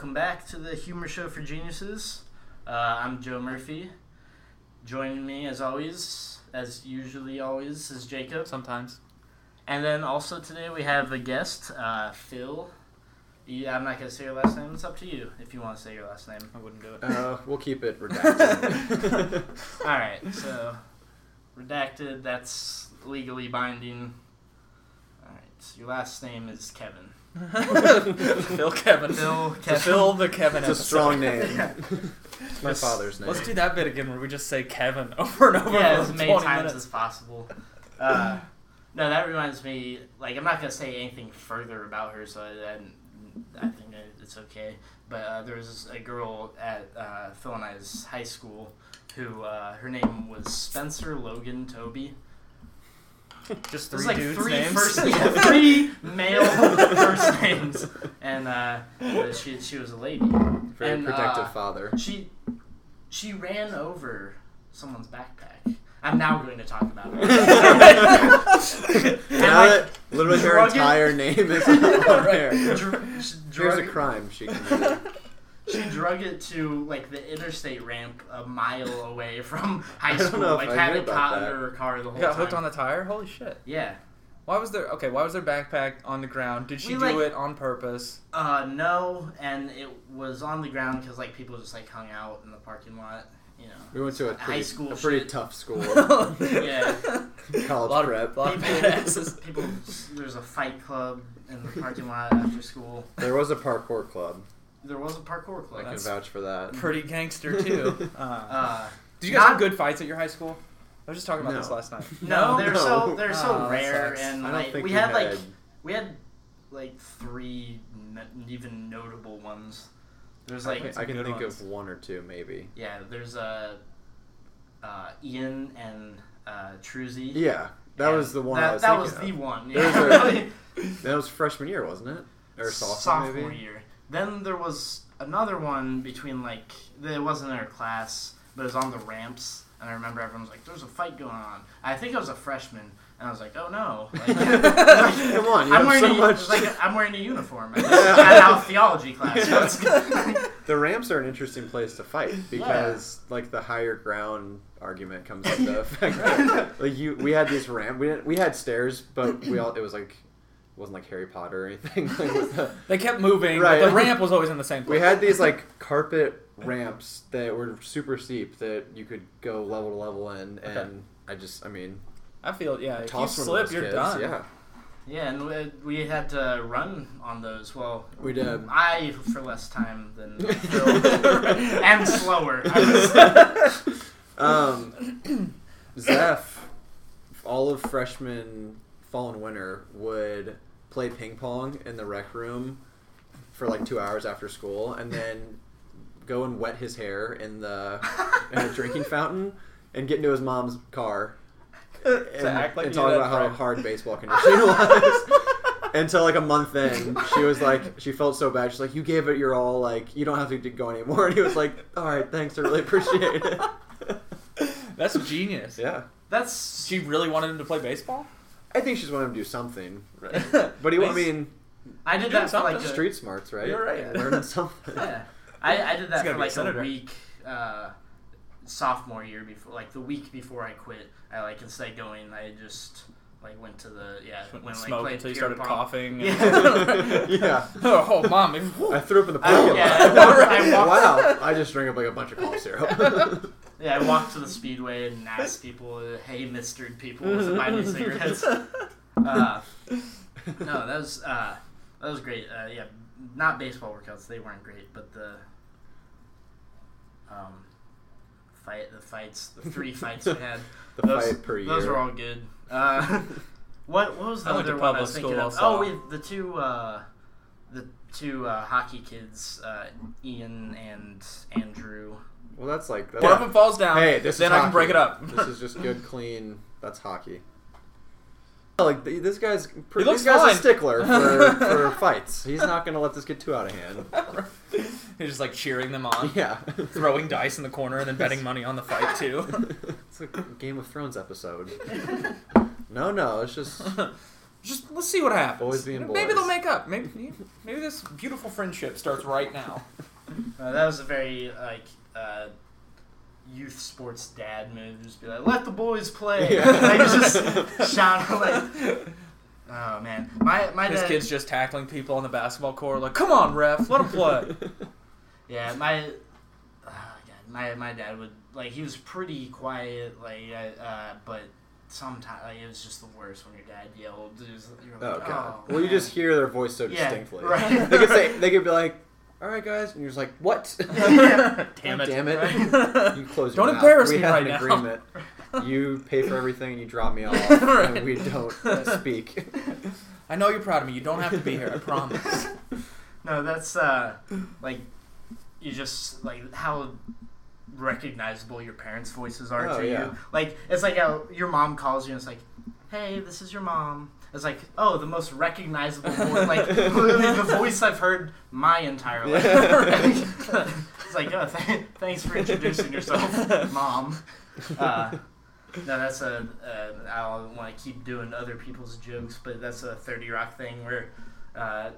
welcome back to the Humor Show for Geniuses. Uh, I'm Joe Murphy. Joining me, as always, as usually always, is Jacob. Sometimes. And then also today we have a guest, uh, Phil. Yeah, I'm not gonna say your last name. It's up to you if you want to say your last name. I wouldn't do it. Uh, we'll keep it redacted. All right, so redacted. That's legally binding. All right, so your last name is Kevin. Phil Kevin. Phil To Kevin. Phil the Kevin. it's a strong name. Yeah. It's my father's name. Let's do that bit again where we just say Kevin over and over yeah, as many times minutes. as possible. Uh, no, that reminds me. Like, I'm not gonna say anything further about her, so I, I, I think it's okay. But uh, there was a girl at uh, Phil and I's high school who uh, her name was Spencer Logan Toby. Just There's three like dudes' three names. first, yeah, three male first names, and uh, she she was a lady. Very and, protective uh, father. She she ran over someone's backpack. I'm now going to talk about it. Now like, that literally her entire name is on there. dr- she Here's drug, a crime she committed. She drug it to like the interstate ramp a mile away from high school. Like I had knew it caught that. under her car the whole You got time. hooked on the tire? Holy shit. yeah. Why was there okay, why was their backpack on the ground? Did she We, do like- it on purpose? Uh, no, and it was on the ground because like people just like hung out in the parking lot. You know. We went to a High pretty, school a pretty shit. tough school. Yeah. a College lot prep. of, lot of People, badasses. people, there's a fight club in the parking lot after school. There was a parkour club. There was a parkour I club. can That's- vouch for that. Pretty gangster too. Uh, Uh, did you guys not- have good fights at your high school? I was just talking about this No. last night. no, they're so No. they're Oh, so that rare, sucks. and I don't like think we had like we had like three n- even notable ones. There's I like can, I can good think ones. of one or two maybe. yeah, there's a uh, Ian and uh, Truzy. Yeah, that And was the one That, I was that thinking was the of. one. There's Yeah. That was freshman year, wasn't it? Or sophomore, maybe? year. Then there was another one between like it wasn't in our class, but it was on the ramps, and I remember everyone was like, "There's a fight going on." I think I was a freshman, and I was like, "Oh no!" Like, Come on, you I'm wearing so a, much. like I'm wearing a uniform. I just got out of theology class. so it's- The ramps are an interesting place to fight because, like, the higher ground argument comes into effect. like you, we had these ramp. We didn't, we had stairs, but we all it was like it wasn't like Harry Potter or anything. Like, the, They kept moving, Right. but the ramp was always in the same place. we had these like carpet ramps that were super steep that you could go level to level in, and Okay. I just, I mean, I feel yeah. If you slip, of you're kids. done. Yeah, yeah, and we, we had to run on those. Well, we did. I for less time than Phil, and slower. Um, Zeph, all of freshman, fall, and winter would play ping pong in the rec room for like two hours after school, and then go and wet his hair in the in a drinking fountain, and get into his mom's car and, act like and talk about how that, hard baseball conditioning was. Until like a month in, she was like, she felt so bad. She's like, "You gave it your all. Like, you don't have to go anymore." And he was like, "All right, thanks. I really appreciate it." That's genius. yeah. That's She really wanted him to play baseball. I think she's wanting him to do something. Right? But he, I mean, I did Doing that for like something. street smarts, right? You're right. Learning something. Yeah, I, I did that gonna for be a like a, week, uh, sophomore year before, like the week before I quit. I like instead of going, I just like went to the yeah, Went when and like until you started pong. coughing. and- Yeah. yeah. oh, mom. I threw up in the I- parking yeah, lot. I walked- I walked- wow. I just drank up like a bunch of cough syrup. Yeah, I walked to the speedway and asked people, "Hey, mistered people, to buy me cigarettes." Uh, no, that was uh, that was great. Uh, yeah, not baseball workouts; they weren't great, but the um, fight, the fights, the three fights we had. the those, fight per year. Those were all good. Uh, what what was the I went to other one I was thinking of? Oh, we, the two uh, the two uh, hockey kids, uh, Ian and Andrew. Well, that's like. That's One of them falls down. Hey, this then is I can break it up. this is just good, clean. That's hockey. Like this guy's, He looks this guy's fine. a stickler for, for fights. He's not gonna let this get too out of hand. He's just like cheering them on, Yeah, throwing dice in the corner, and then betting money on the fight too. it's like a Game of Thrones episode. No, no, it's just Just let's see what happens. Boys being Maybe boys. they'll make up. Maybe maybe this beautiful friendship starts right now. Uh, that was a very like uh, youth sports dad move. Just be like, let the boys play. Yeah. like just shout like, oh man, my my This dad. kid's just tackling people on the basketball court. Like, come on, ref, let him play. Yeah, my oh God, my my dad would like he was pretty quiet like uh, uh but sometimes like, it was just the worst when your dad yelled. Was, you were Oh god. oh, well, you just hear their voice so Yeah, distinctly. right. they could say they could be like, "All right, guys," and you're just like, "What?" Damn it. Damn it! Right. You close. your Don't your mouth. embarrass we me have right an now. agreement. You pay for everything. And you drop me off, Right. and we don't uh, speak. I know you're proud of me. You don't have to be here. I promise. No, that's uh like you just like how recognizable your parents' voices are Oh, to yeah. you. Like it's like how your mom calls you and it's like, "Hey, this is your mom." It's like, "Oh, the most recognizable voice, like literally the voice I've heard my entire life." it's like, "Oh, th- thanks for introducing yourself, mom." Uh, no, that's a. Uh, I don't want to keep doing other people's jokes, but that's a Thirty Rock thing where uh,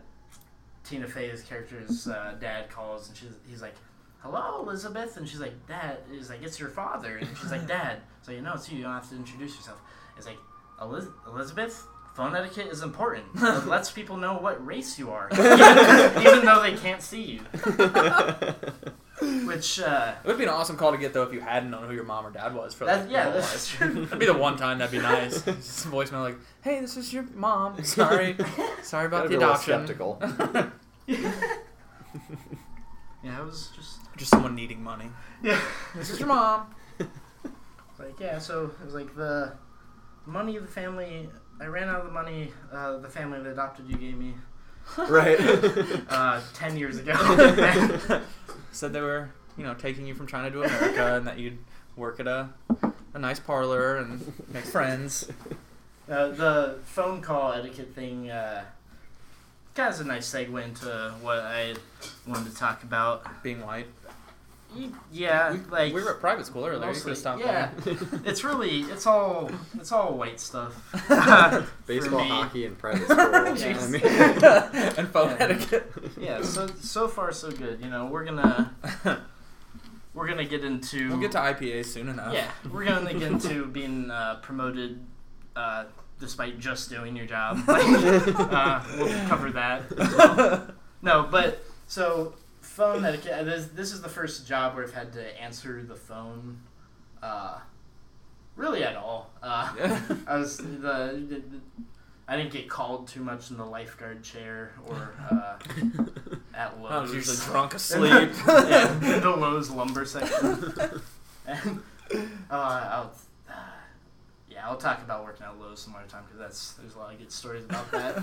Tina Fey's character's uh, dad calls and she's he's like, "Hello, Elizabeth," and she's like, "Dad," is like, "It's your father," and she's like, "Dad," so you know it's you. You don't have to introduce yourself. It's like, Eliz- Elizabeth. Phone etiquette is important. It lets people know what race you are, even though they can't see you. Which, uh, It would be an awesome call to get though if you hadn't known who your mom or dad was for that, like, yeah, your whole that's true. That'd be the one time that'd be nice. Just a voicemail like, "Hey, this is your mom. Sorry, sorry about Gotta the be a adoption." skeptical. Yeah, it was just Just someone needing money. yeah. This is your mom. Like yeah, so it was like the money of the family. I ran out of the money uh, the family that adopted you gave me right. uh, ten years ago. Said they were, you know, taking you from China to America, and that you'd work at a a nice parlor and make friends. uh, the phone call etiquette thing uh, kind of is a nice segue into what I wanted to talk about. Being white. Y- Yeah, we, like we were at private school earlier. Mostly- have stopped yeah. it's really it's all it's all white stuff. Baseball, hockey, and private school. Yes. I mean, and phone Yeah. etiquette. yeah, so so far so good. You know, we're gonna we're gonna get into We'll get to IPA soon enough. Yeah, we're gonna get into being uh, promoted uh, despite just doing your job. Like, uh, we'll cover that. As well. No, but so phone etiquette. This, this is the first job where I've had to answer the phone. Uh, really at all. Uh, I was the, the, I didn't get called too much in the lifeguard chair or uh, at Lowe's. I was usually drunk asleep. yeah, the Lowe's lumber section. and, uh, I'll, uh, yeah, I'll talk about working at Lowe's some other time because that's there's a lot of good stories about that.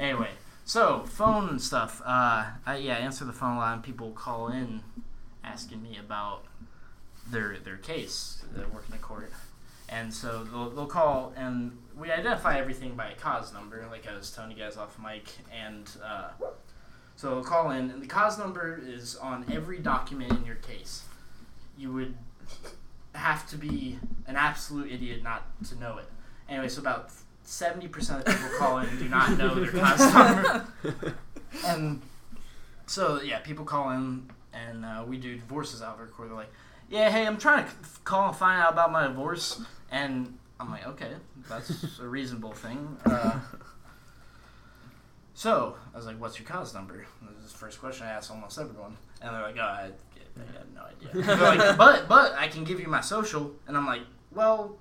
anyway, so phone stuff. Uh, I, yeah, I answer the phone and people call in asking me about their their case. They're working the court, and so they'll, they'll call and we identify everything by a cause number, like I was telling you guys off mic, and uh, so they'll call in, and the cause number is on every document in your case. You would have to be an absolute idiot not to know it. Anyway, so about seventy percent of people call in and do not know their cause number, and so yeah, people call in and uh, we do divorces out of. They're like, "Yeah, hey, I'm trying to c- call and find out about my divorce," and I'm like, "Okay, that's a reasonable thing." Uh, so I was like, "What's your cause number?" This is the first question I ask almost everyone, and they're like, "Oh, I, I have no idea." Like, "But, but I can give you my social," and I'm like, "Well."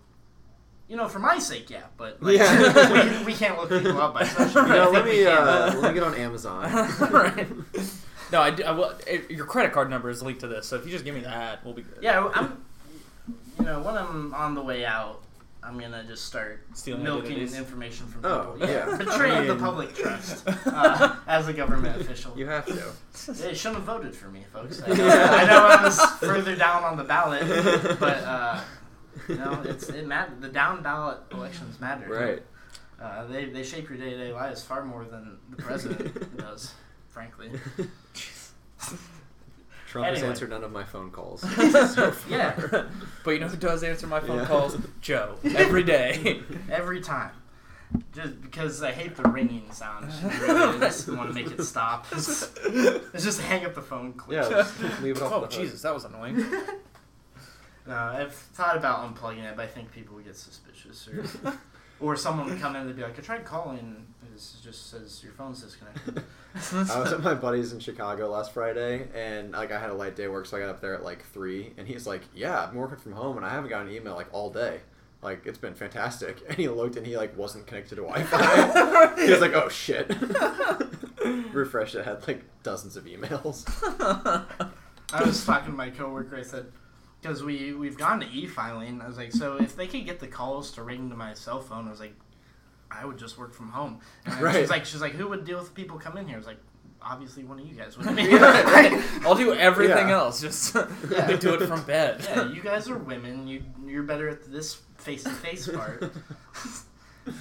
You know, for my sake, yeah, but like, Yeah. we, we can't look people up by social. you know, I let me uh, let me get on Amazon. right. No, I, do, I will. It, your credit card number is linked to this, so if you just give me that, we'll be good. Yeah, I'm. You know, when I'm on the way out, I'm gonna just start Stealing milking identities. information from Oh, people. yeah. betraying I the public trust uh, as a government official. You have to. They shouldn't have voted for me, folks. I know, I know I was further down on the ballot, but uh, you know, it's it matter. The down ballot elections matter. Right. Uh, they they shape your day to day lives far more than the president does, frankly. Trump has answered none of my phone calls. Yeah, But you know who does answer my phone Yeah. calls? Joe. Every day. every time. Just because I hate the ringing sound. I just want to make it stop. It's, it's just hang up the phone. Click. Yeah, just leave it off oh, the. Jesus, that was annoying. No, I've thought about unplugging it, but I think people would get suspicious, or or someone would come in and be like, "I tried calling. this just says your phone's disconnected." I was at my buddy's in Chicago last Friday, and like I had a light day work, so I got up there at like three, and he's like, "Yeah, I'm working from home, and I haven't got an email like all day. Like it's been fantastic." And he looked, and he like wasn't connected to Wi-Fi. he was like, "Oh shit!" Refreshed it, had like dozens of emails. I was talking to my coworker. I said, because we we've gone to e-filing. I was like, so if they could get the calls to ring to my cell phone, I was like, I would just work from home. And Right. she's like, she's like, who would deal with people come in here? I was like, obviously one of you guys would. be. I'll do everything Yeah. else. Just Yeah. I do it from bed. yeah, you guys are women. You you're better at this face-to-face part.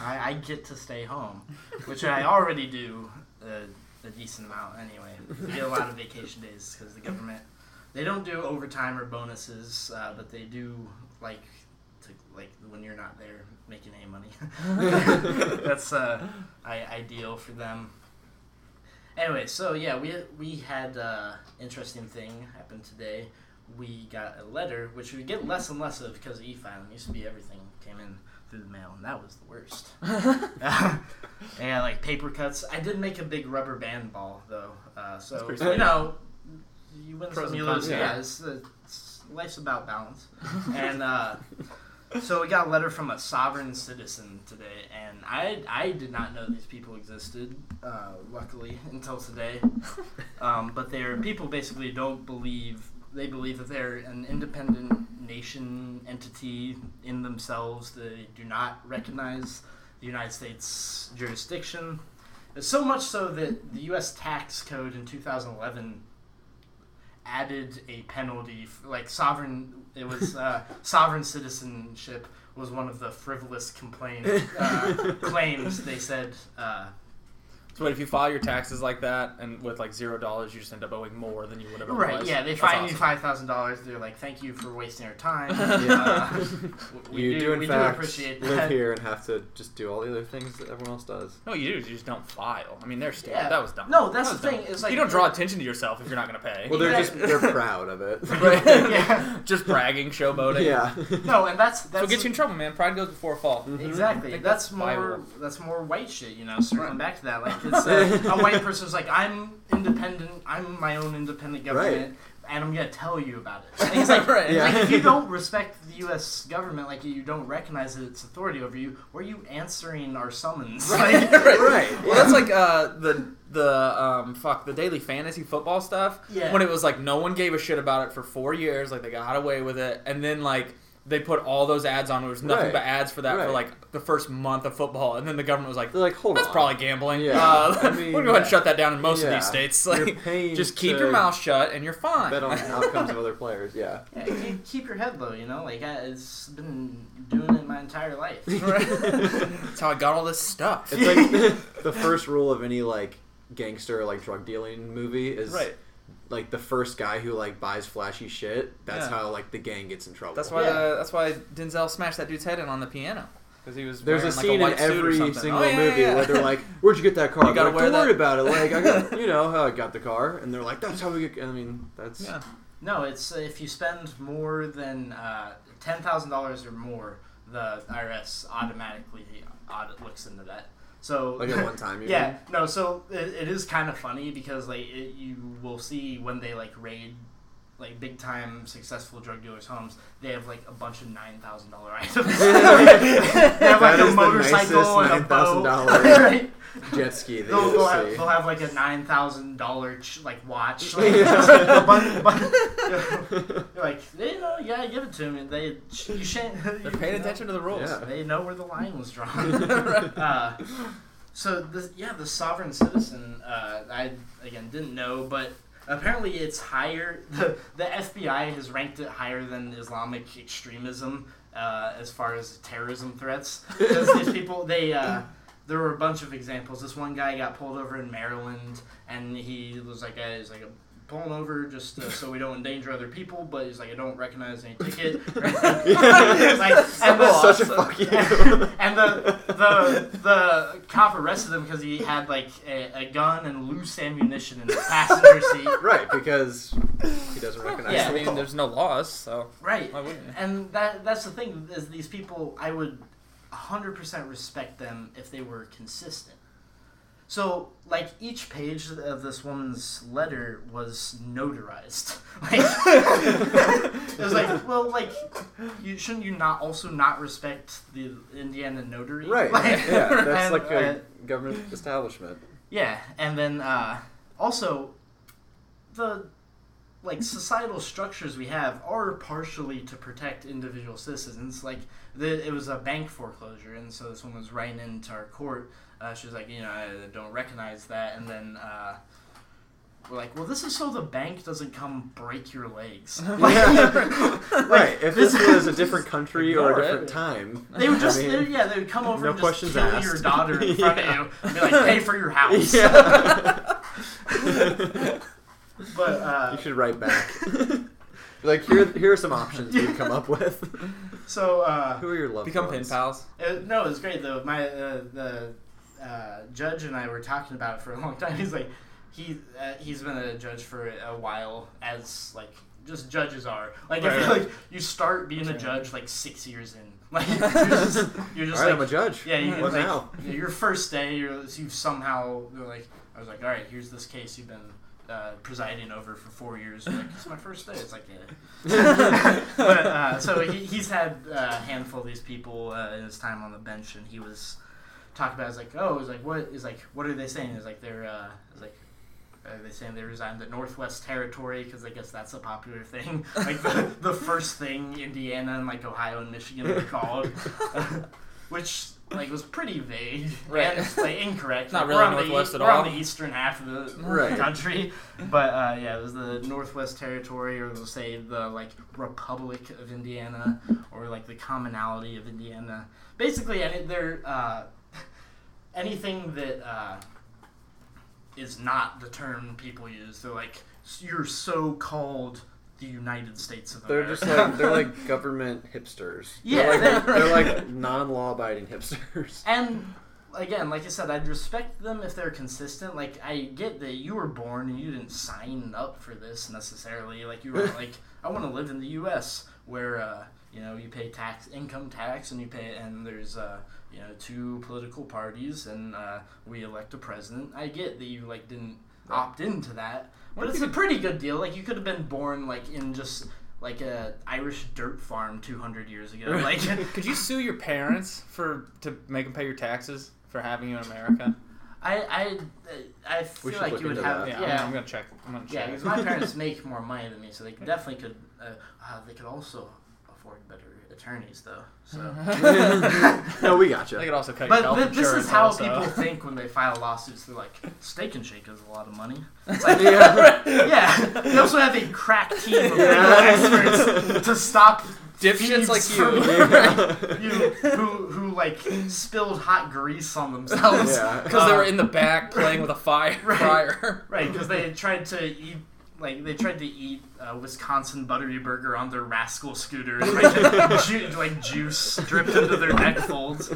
I, I get to stay home, which I already do a, a decent amount anyway. We get a lot of vacation days because the government they don't do overtime or bonuses, uh, but they do like to like when you're not there making any money. That's uh, I, ideal for them. Anyway, so yeah, we we had uh, interesting thing happen today. We got a letter, which we get less and less of because of e-filing. It Used to be everything came in through the mail, and that was the worst. yeah, like paper cuts. I did make a big rubber band ball though, uh, so you know, you win Pros some, you lose. Yeah, yeah. it's, it's life's about balance. and uh, so we got a letter from a sovereign citizen today, and I I did not know these people existed. Uh, luckily, until today. Um, but they're people basically don't believe they believe that they're an independent nation entity in themselves. They do not recognize the United States jurisdiction. So much so that the U.S. tax code in 2011 added a penalty, f- like sovereign. It was uh, sovereign citizenship was one of the frivolous complaint uh, claims. They said. Uh, So wait, if you file your taxes like that and with like zero dollars, you just end up owing more than you would have otherwise. Right, otherwise. yeah, they That's fine you five thousand dollars. They're like, "Thank you for wasting our time." Yeah. Uh, we you do, do, in we fact do appreciate live here and have to just do all the other things that everyone else does. No, you do. You just don't file. I mean, they're still Yeah. that was dumb. No, that's That the was thing. dumb. Is like you don't draw attention to yourself if you're not going to pay. Well, they're just they're proud of it. Right. Yeah. just bragging, showboating. yeah. No, and that's That's that's what gets you in trouble, man. Pride goes before a fall. Mhm. Exactly. That's, that's more. Bible. That's more white shit. You know, circling back to that. Like it's uh, a white person's like, I'm independent. I'm my own independent government, and I'm gonna tell you about it. And he's like, Right. Yeah. like, if you don't respect the U.S. government, like you don't recognize its authority over you, were you answering our summons? Like, Right. Well, that's like uh, the the um, fuck the daily fantasy football stuff. Yeah. When it was like no one gave a shit about it for four years, like they got away with it, and then like they put all those ads on. There was nothing Right. but ads for that for like the first month of football, and then the government was like, They're like, hold "That's on. probably gambling." Yeah. Uh, I mean, we're going to go ahead and shut that down in most of these states. Like, just keep your mouth shut, and you're fine. Bet on outcomes of other players. Yeah. Yeah, keep, keep your head low, you know. Like I, it's been doing it my entire life. Right. That's how I got all this stuff. It's like the first rule of any like gangster like drug dealing movie is right. Like the first guy who like buys flashy shit. That's Yeah. how like the gang gets in trouble. That's why Yeah. the, that's why Denzel smashed that dude's head in on the piano because he was There's a wearing, like, scene white in suit or every something. single Oh, yeah, movie yeah. where they're like, "Where'd you get that car?" You gotta like, wear Don't worry that- about it. Like I got, you know, how I got the car, and they're like, "That's how we get." I mean, that's yeah. No, it's uh, if you spend more than uh, ten thousand dollars or more, the IRS automatically audit looks into that. So like at one time. You yeah, mean? no. So it, it is kind of funny because like it, you will see when they like raid like big time successful drug dealers' homes, they have like a bunch of nine thousand dollar items. they have like a motorcycle and a boat. $9,000 right? jet ski. They'll, they'll, have, they'll have like a nine thousand dollar like watch. Like, Yeah. a bun- bun- you're like, you know, yeah, give it to me. They, you shan't. They're paying attention to the rules. Yeah. They know where the line was drawn. uh, so the yeah, the sovereign citizen. Uh, I again didn't know, but apparently it's higher. The the FBI has ranked it higher than Islamic extremism uh, as far as terrorism threats. Because these people, they. Uh, there were a bunch of examples. This one guy got pulled over in Maryland, and he was like a, he was like a pulling over just uh, so we don't endanger other people, but he's like, I don't recognize any ticket. Like, and the, Such a fuck you. and the the the cop arrested him because he had like a, a gun and loose ammunition in the passenger seat. right, because he doesn't recognize Yeah. I mean, law. there's no laws, so Right. why wouldn't you? And that that's the thing is these people I would 100% respect them if they were consistent. So like each page of this woman's letter was notarized. Like it was like well like you shouldn't you not also not respect the Indiana notary? Right. Like, yeah, that's and, like a uh, government establishment. yeah, and then uh, also the like societal structures we have are partially to protect individual citizens. Like the, it was a bank foreclosure, and so this woman was writing into our court. Uh, she was like, you know, I don't recognize that, and then. Uh, we're like, well, this is so the bank doesn't come break your legs. Like, right. If this this- was a different country or a Ignore it. different time, They would just, I mean, they- yeah, they would come over no and just kill asked. your daughter in front Yeah. of you and be like, pay for your house. Yeah. But uh, you should write back. like here, here are some options we've come up with. so uh, Who are your loved Become pen ones? pals. Uh, no, it was great though. My uh, the uh, judge and I were talking about it for a long time. He's like, he uh, he's been a judge for a while, as like just judges are. Like I feel like you start being a judge like six years in. Like you're just, you're just All right, like I'm a judge. yeah. You What like now? your first day, you're you somehow you're like I was like all right, here's this case you've been. Uh, presiding over for four years. Like, it's my first day. It's like, yeah. but uh, so he, he's had uh, a handful of these people uh, in his time on the bench, and he was talking about. It's like, oh, it's like, what is like, what are they saying? Is like they're, uh, it's like, are they saying they resigned the Northwest Territory because I guess that's a popular thing. Like the, the first thing Indiana and like Ohio and Michigan were called, which like was pretty vague Right. and like incorrect. Not Like, really Northwest the, at we're all. on the eastern half of the Right. country, but uh, yeah, it was the Northwest Territory, or they'll say the like Republic of Indiana, or like the Commonality of Indiana. Basically, any they're uh, anything that uh, is not the term people use. They're like you're so called the United States of They're just like they're like government hipsters. Yeah, they're like, they're- like non-law-abiding hipsters. And again, like I said, I'd respect them if they're consistent. Like I get that you were born and you didn't sign up for this necessarily. Like you were like, I want to live in the U.S. where uh, you know you pay tax, income tax, and you pay, and there's uh, you know two political parties, and uh, we elect a president. I get that you like didn't opt into that, but it's a pretty good deal. Like you could have been born like in just like a Irish dirt farm 200 years ago. Like Could you sue your parents for to make them pay your taxes for having you in America? I I I feel like you would have that. Yeah, yeah I'm, gonna check. I'm gonna yeah check. because my parents make more money than me, so they definitely could. Uh, uh, they could also afford better attorneys though. So, no, we got you. They you. could also cut your but health th- this is how also. people think when they file lawsuits. They're like, Steak and Shake is a lot of money. It's like, Yeah. yeah. They also have a crack team of legal experts to stop Dipshits thieves like from- you. you who who like spilled hot grease on themselves Yeah. Because they were Uh, in the back playing with a fire Right. fryer. Right, because they tried to eat, like they tried to eat a Wisconsin buttery burger on their rascal scooter, and like, ju- like juice dripped into their neck folds.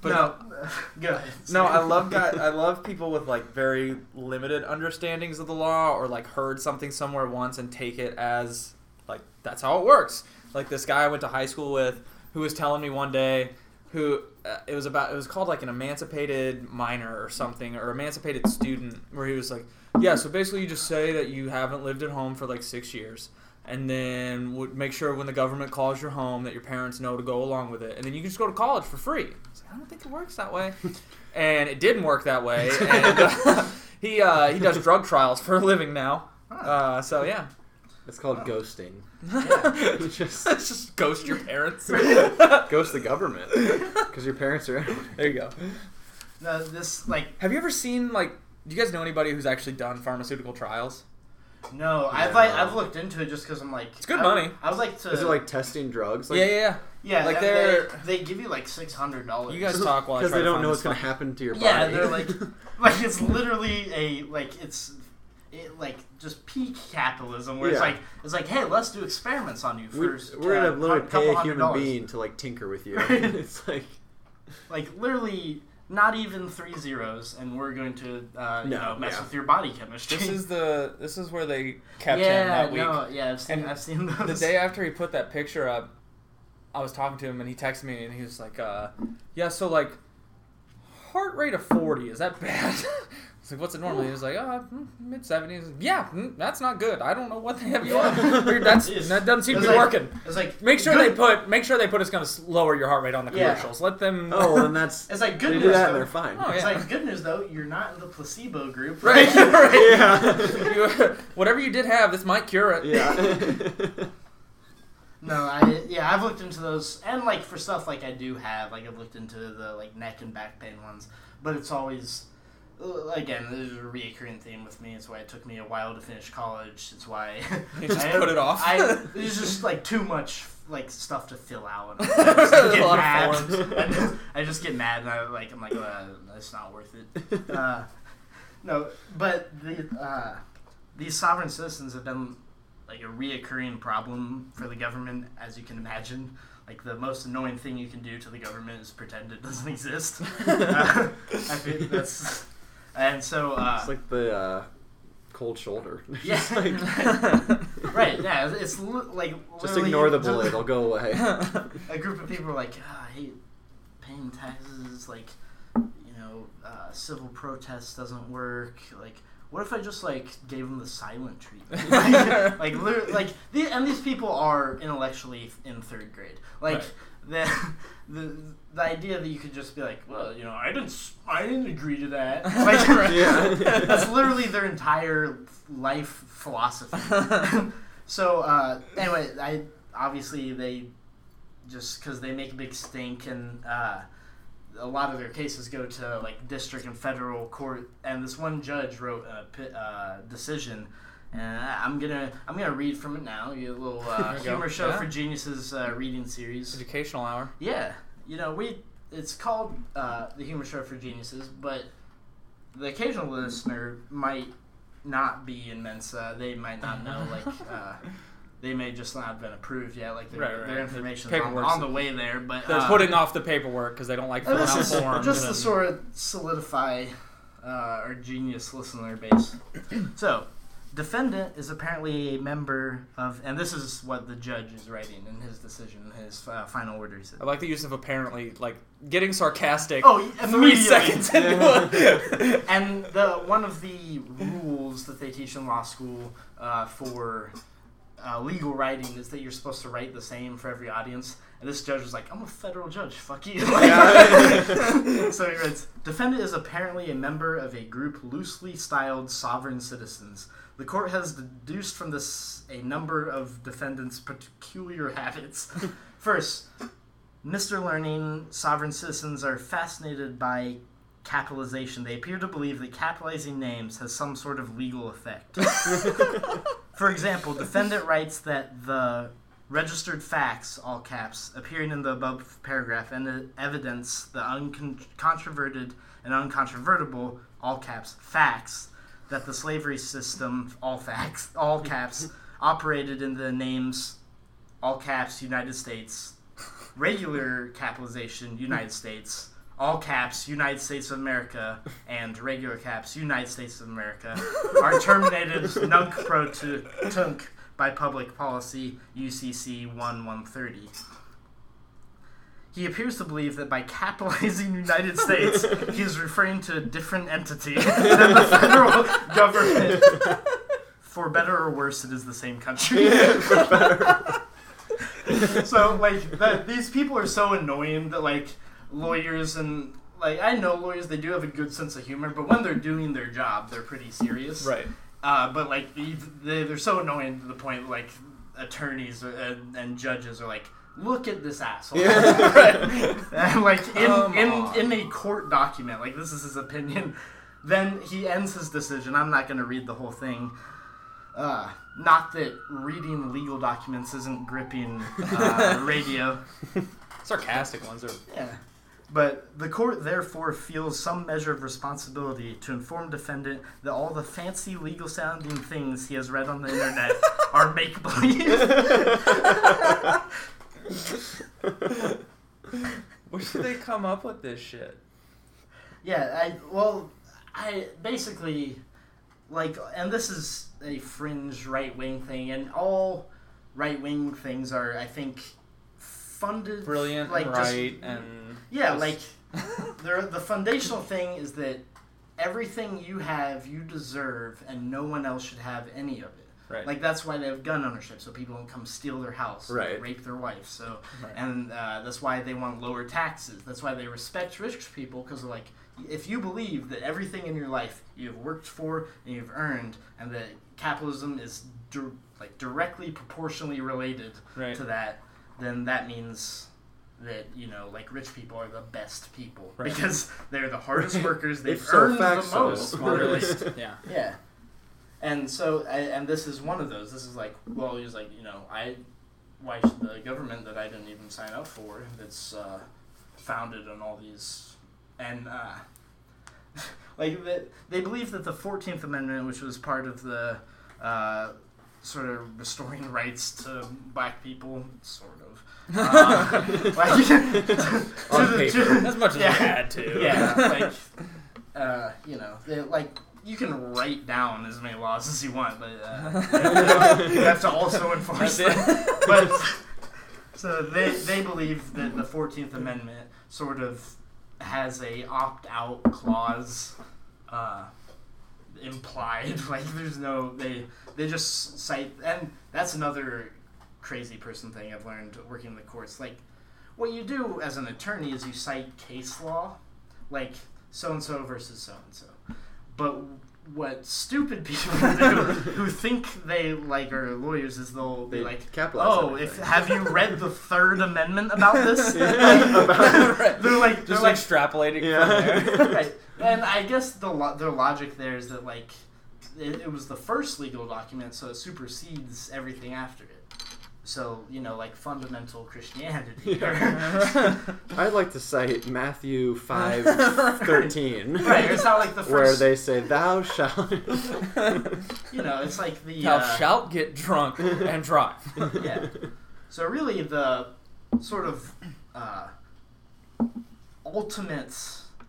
But no, go ahead. No, I love guy. I love people with like very limited understandings of the law, or like heard something somewhere once and take it as like that's how it works. Like this guy I went to high school with, who was telling me one day, who uh, it was about. It was called like an emancipated minor or something, or emancipated student, where he was like, yeah. So basically, you just say that you haven't lived at home for like six years. And then would make sure when the government calls your home that your parents know to go along with it, and then you can just go to college for free. I was like, I don't think it works that way and it didn't work that way. And uh, he uh, he does drug trials for a living now. Uh, so yeah, It's called Wow. ghosting. Yeah. It's just just ghost your parents. ghost the government because your parents are. there you go. No, this like Have you ever seen like? Do you guys know anybody who's actually done pharmaceutical trials? no, I've like I've looked into it just because I'm like It's good I, money. I would like to. Is it like testing drugs? Like, yeah, yeah, yeah. yeah, like they, they're- they give you like six hundred dollars. You guys talk while I Because try they to don't find know this what's going to happen to your body. Yeah, they're like, like it's literally a like it's it, like just peak capitalism, where it's like it's like, hey, let's do experiments on you We're, we're uh, gonna literally pay a human dollars. being to like tinker with you. Right. it's like like literally not even three zeros, and we're going to uh, you know mess yeah. with your body chemistry. This is the this is where they kept yeah, him that week. no, yeah, I've seen, And I've seen those. The day after he put that picture up, I was talking to him and he texted me and he was like, uh, "Yeah, so like heart rate of forty is that bad?" I was like, "What's it normally?" He was like, "Uh, mid seventies." Yeah, mm, that's not good. I don't know what they have you on. That's that doesn't seem to be like- working. it's like Make sure good- they put make sure they put it's going to lower your heart rate on the Yeah. commercials. Let them. oh, and that's It's like good they news. do that though. and they're fine. Oh, It's like good news though. You're not in the placebo group, Right, right? right. Yeah. You- whatever you did have, this might cure it. yeah. No, I yeah, I've looked into those, and like for stuff like I do have, like I've looked into the like neck and back pain ones, but it's always uh, this is a reoccurring theme with me. It's why it took me a while to finish college. It's why You just I- put it off. I there's just like too much like stuff to fill out. And I just get mad. I just, I just get mad, and I like I'm like uh, it's not worth it. Uh, no, but the uh, these sovereign citizens have been like a reoccurring problem for the government, as you can imagine. Like the most annoying thing you can do to the government is pretend it doesn't exist. uh, I think that's and so uh, it's like the uh, cold shoulder. yeah, Just like- right. Yeah, it's li- like Just ignore the bullet; it'll go away. a group of people are like, ah, I hate paying taxes. Like, you know, uh, civil protest doesn't work. Like, what if I just like gave them the silent treatment? like, like, literally, like, the, and these people are intellectually in third grade. Like, the, the the idea that you could just be like, well, you know, I didn't, s- I didn't agree to that. Like, Yeah. that's literally their entire life philosophy. so uh, anyway, I obviously they just because they make a big stink and uh, a lot of their cases go to like district and federal court. And this one judge wrote a uh, decision. And I- I'm gonna I'm gonna read from it now. You a little uh, There go. humor show Yeah. for geniuses uh, reading series. Educational hour. Yeah, you know, we it's called uh, the Humor Show for Geniuses, but the occasional listener might not be in Mensa. They might not know, like, uh, they may just not have been approved yet. Like, their, Right, right. their information's on, on the way there, but They're uh, putting off the paperwork because they don't like filling out forms. just to sort of solidify uh, our genius listener base. so, defendant is apparently a member of, and this is what the judge is writing in his decision, his uh, final order. I like the use of apparently, like getting sarcastic. Oh, three seconds into and the one of the rules that they teach in law school uh, for uh, legal writing is that you're supposed to write the same for every audience. And this judge was like, "I'm a federal judge. Fuck you." so he writes, "Defendant is apparently a member of a group loosely styled sovereign citizens." The court has deduced from this a number of defendants' peculiar habits. First, Mr. Learning, sovereign citizens are fascinated by capitalization. They appear to believe that capitalizing names has some sort of legal effect. For example, defendant writes that the registered facts, all caps, appearing in the above paragraph and evidence the uncontroverted and uncontrovertible, all caps, facts that the slavery system, all facts, all caps, operated in the names, all caps, United States, regular capitalization, United States, all caps, United States of America, and regular caps, United States of America, are terminated nunc pro tu- tunc by public policy UCC 1130. He appears to believe that by capitalizing United States, he is referring to a different entity than the federal government. For better or worse, it is the same country. so like that, these people are so annoying that like lawyers and like I know lawyers they do have a good sense of humor, but when they're doing their job, they're pretty serious. right. Uh, but like they, they're so annoying to the point like attorneys and, and judges are like, look at this asshole. and like in Come in on. in a court document, like this is his opinion. Then he ends his decision. I'm not going to read the whole thing. Uh, not that reading legal documents isn't gripping uh, radio. Sarcastic ones are. Yeah. But the court therefore feels some measure of responsibility to inform defendant that all the fancy legal sounding things he has read on the internet are make believe. Where did they come up with this shit? Yeah, I well, I basically like, and this is a fringe right wing thing, and all right wing things are, I think, funded Brilliant like and just- right and yeah, just- like the the foundational thing is that everything you have, you deserve, and no one else should have any of it. Right. Like that's why they have gun ownership, so people don't come steal their house, Right. rape their wife. So, Right. and uh, that's why they want lower taxes. That's why they respect rich people because like, if you believe that everything in your life you've worked for and you've earned, and that capitalism is like directly proportionally related right. to that, then that means that you know like rich people are the best people Right. because they're the hardest workers. They've so, earned the most. Smartest. yeah. Yeah. And so, and this is one of those. This is like, well, he's like, you know, I, why should the government that I didn't even sign up for, that's uh, founded on all these, and uh, like they, they believe that the Fourteenth Amendment, which was part of the uh, sort of restoring rights to black people, sort of. Uh, like, to On the- paper. to- As much as Yeah. we had to. yeah, like, uh, you know, they, like you can write down as many laws as you want, but uh, you have to also enforce them. it. But so they they believe that the Fourteenth Amendment sort of has a opt out clause uh, implied. Like there's no they they just cite and that's another crazy person thing I've learned working in the courts. Like what you do as an attorney is you cite case law, like so and so versus so and so. But what stupid people do who think they like are lawyers is they'll be They like, capitalize "Oh, if have you read the Third Amendment about this?" Right. They're like, Just they're like, extrapolating Yeah. from there. right. And I guess the lo- their logic there is that like it, it was the first legal document, so it supersedes everything after it. So you know, like fundamental Christianity. I'd like to cite Matthew five thirteen, right. It's not like the first. where they say, "Thou shalt." you know, it's like the. Thou uh, shalt get drunk and drive. yeah. So really, the sort of uh, ultimate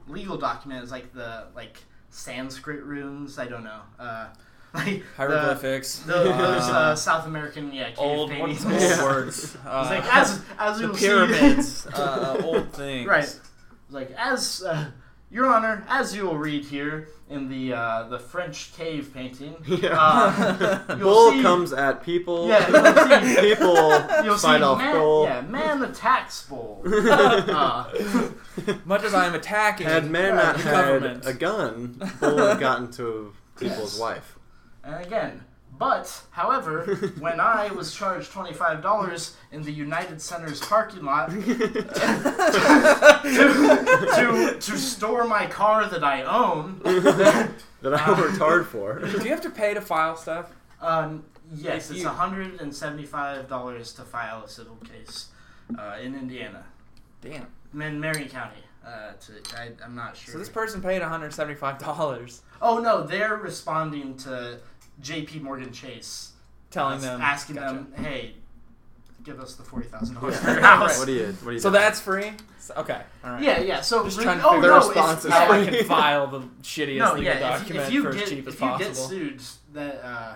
legal document is like the like Sanskrit runes. I don't know. Uh, like Hieroglyphics. The, the, those uh, uh, South American yeah cave old, paintings. what's Yeah. old words? Uh, It's like as as the you'll see- pyramids. uh, old things. right. Like as uh, Your Honor, as you will read here in the uh, the French cave painting, Yeah. uh, Bull see- comes at people. Yeah, you'll see- people You'll see fight off man, bull. yeah, man attacks bull. uh, Much as I'm attacking Had man not had government. a gun, Bull would have gotten to people's Yes. wife. And again, but however, when I was charged twenty five dollars in the United Center's parking lot to, to to store my car that I own, That I worked hard for. Do you have to pay to file stuff? um, yes, If it's hundred and seventy five dollars to file a civil case uh, in Indiana, Damn. in Marion County. Uh, to I, I'm not sure. So this person paid $175 Oh no, they're responding to J.P. Morgan Chase, telling as- them. asking Gotcha. them, "Hey, give us the forty thousand dollars for your house." What do you? What do you? So do? that's free? So- okay. All right. Yeah, yeah. So Just re- trying to oh figure no, out if- response is How I can file the shittiest no, legal yeah. If, document if you for get as cheap as if you possible. get sued, that uh,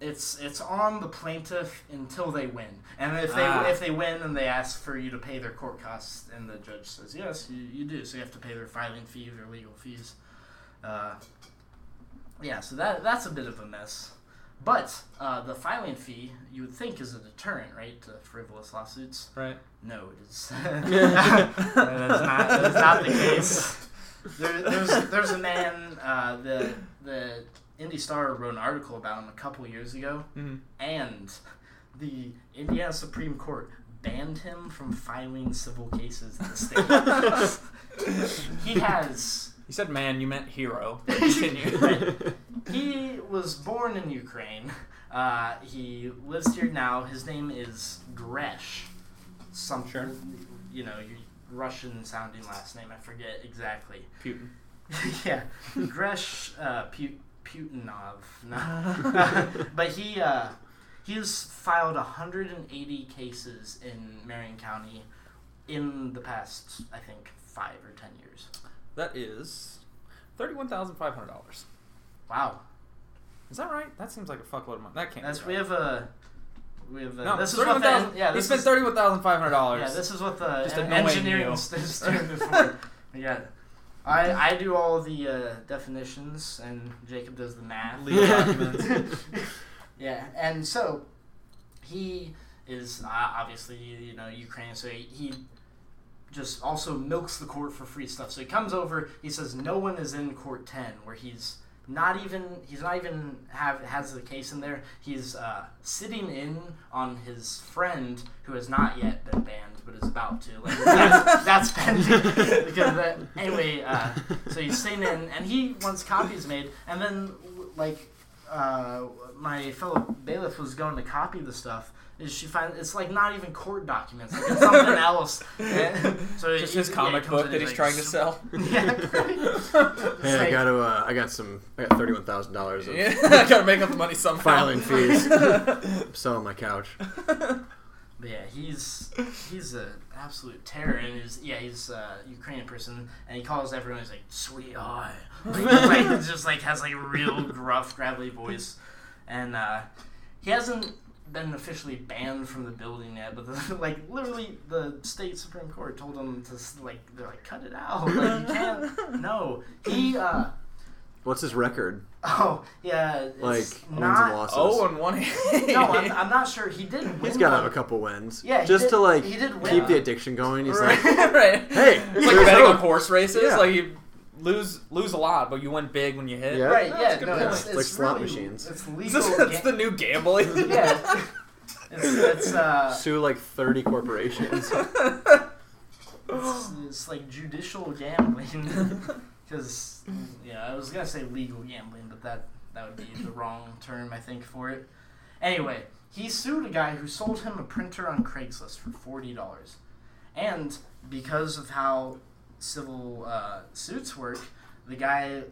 it's it's on the plaintiff until they win, and if they Ah. if they win and they ask for you to pay their court costs, and the judge says yes, you, you do, so you have to pay their filing fees or legal fees. Uh, yeah, so that that's a bit of a mess. But uh, the filing fee, you would think, is a deterrent, right, to frivolous lawsuits. Right. No, it is. that is not. That is not the case. There, there's there's a man. Uh, the the Indy Star wrote an article about him a couple years ago, Mhm. and the Indiana Supreme Court banned him from filing civil cases in the state. he has. You said man, you meant hero. Continue. Right. He was born in Ukraine. Uh, he lives here now. His name is Gresh. Some, Sure. You know, Russian sounding last name. I forget exactly. Putin. yeah, Gresh uh, Pu- Putinov. No. but he uh, he's filed 180 cases in Marion County in the past, I think, five or ten years. That is thirty-one thousand five hundred dollars. Wow, Is that right? That seems like a fuckload of money. That can't. that's be we have a we have a, No, this is what thirty-one the, thousand. yeah he spent thirty-one thousand five hundred dollars. yeah this is what the Just en- annoying engineering you. st- student for yeah. I, I do all the uh, definitions and Jacob does the math. Legal documents. yeah, and so he is uh, obviously you know Ukrainian, so he, he just also milks the court for free stuff. So he comes over, he says no one is in court ten, where he's not even he's not even have has the case in there. He's uh, sitting in on his friend who has not yet been banned, but is about to. Like that's, that's pending because that, anyway. Uh, so he's sitting in, and he wants copies made, and then like uh, my fellow bailiff was going to copy the stuff. Is she find it's like not even court documents, like it's something else. And so Just he- his yeah, comic he comes book that he's like, trying to sell. Yeah, right. Hey, I got to. Uh, I got some. I got thirty-one thousand dollars Yeah, I gotta make up the money somehow. filing fees. I'm selling my couch. But yeah, he's he's an absolute terror, and he's yeah he's a Ukrainian person, and he calls everyone he's like sweetheart, like, he's like just like has like a real gruff, gravelly voice, and uh, he hasn't been officially banned from the building yet, but the, like literally the state supreme court told him to like they're like cut it out, like you can't. No, he uh What's his record? oh yeah, it's Like wins and not. losses. Oh, and one. No, I'm, I'm not sure. He did win. He's got to have a couple wins. Yeah, just did- to like he did win. keep the addiction going. He's like, right. hey, It's like betting on horse races. Yeah. Like you lose lose a lot, but you win big when you hit. Yeah. Right, That's yeah, a no, it's, It's it's like slot really- machines. It's It's, legal. just- it's ga- the new gambling. yeah, it's, it's uh, Sue like thirty corporations. it's, it's like judicial gambling. Because yeah, I was gonna say legal gambling, but that that would be the wrong term I think for it. Anyway, he sued a guy who sold him a printer on Craigslist for forty dollars, and because of how civil uh, suits work, the guy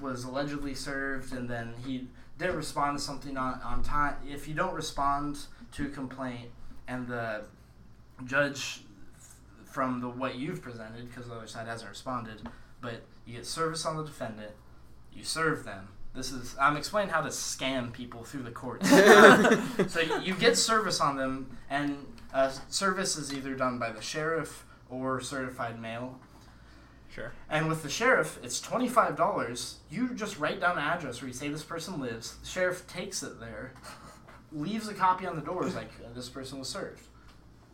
was allegedly served, and then he didn't respond to something on, on time. If you don't respond to a complaint, and the judge from the what you've presented, because the other side hasn't responded, but you get service on the defendant, you serve them. This is I'm explaining how to scam people through the courts. so you- get service on them, and uh, service is either done by the sheriff or certified mail. Sure. And with the sheriff, it's twenty five dollars. You just write down an address where you say this person lives. The sheriff takes it there, leaves a copy on the doors like this person was served.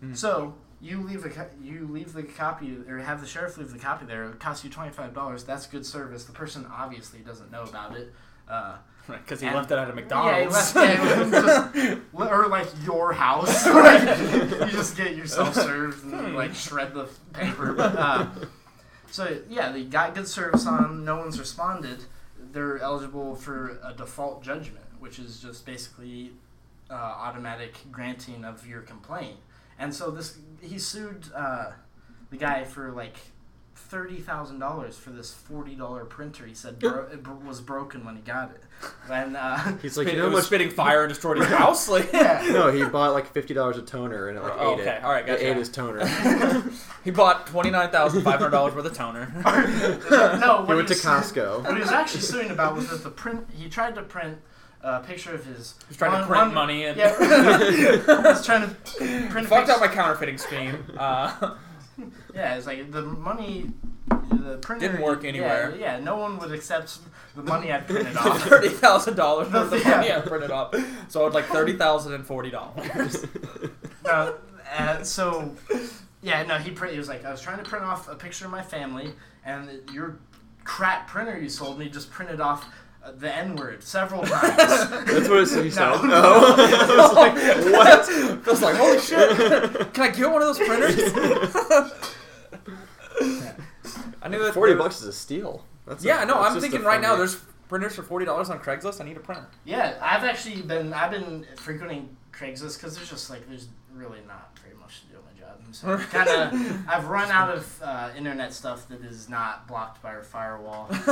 Mm. So you leave a you leave the copy or have the sheriff leave the copy there. It costs you twenty five dollars. That's good service. The person obviously doesn't know about it. Uh, Because he And- left it at a yeah, he McDonald's. left, he just, or like your house. like, you just get yourself served and like shred the paper. But, uh, so yeah, they got good service on. No one's responded. They're eligible for a default judgment, which is just basically uh, automatic granting of your complaint. And so this he sued uh, the guy for like thirty thousand dollars for this forty dollar printer. He said bro- it bro- was broken when he got it. And uh, He's like, Spit- you know it was much? spitting fire and destroyed his house. Like, yeah, No, he bought like fifty dollars a toner and it like Oh, ate okay. it. All right, It gotcha. ate his toner. he bought twenty nine thousand five hundred dollars worth of toner. no, he what went to was- Costco. What he was actually suing about was that the print. He tried to print a picture of his. He's trying one- to print one- money and Yeah, he's trying to print. a fucked picture- out my counterfeiting scheme. Uh, Yeah, it's like the money. The printer Didn't work anywhere. Yeah, no one would accept the money I printed off. thirty thousand dollars worth of Yeah. money I printed off. So I it's like thirty thousand and forty dollars. no, uh, so yeah, no, he print. He was like, I was trying to print off a picture of my family, and your crap printer you sold me just printed off the N word several times. That's what it, he said. No. Oh. I was like, what? I was like, holy shit! Can I get one of those printers? I knew that Forty there- bucks is a steal. That's Yeah, a, no, that's I'm thinking right now. There's printers for forty dollars on Craigslist. I need a printer. Yeah, I've actually been I've been frequenting Craigslist because there's just like there's really not very much to do on my job. So kind of, I've run out of uh, internet stuff that is not blocked by our firewall.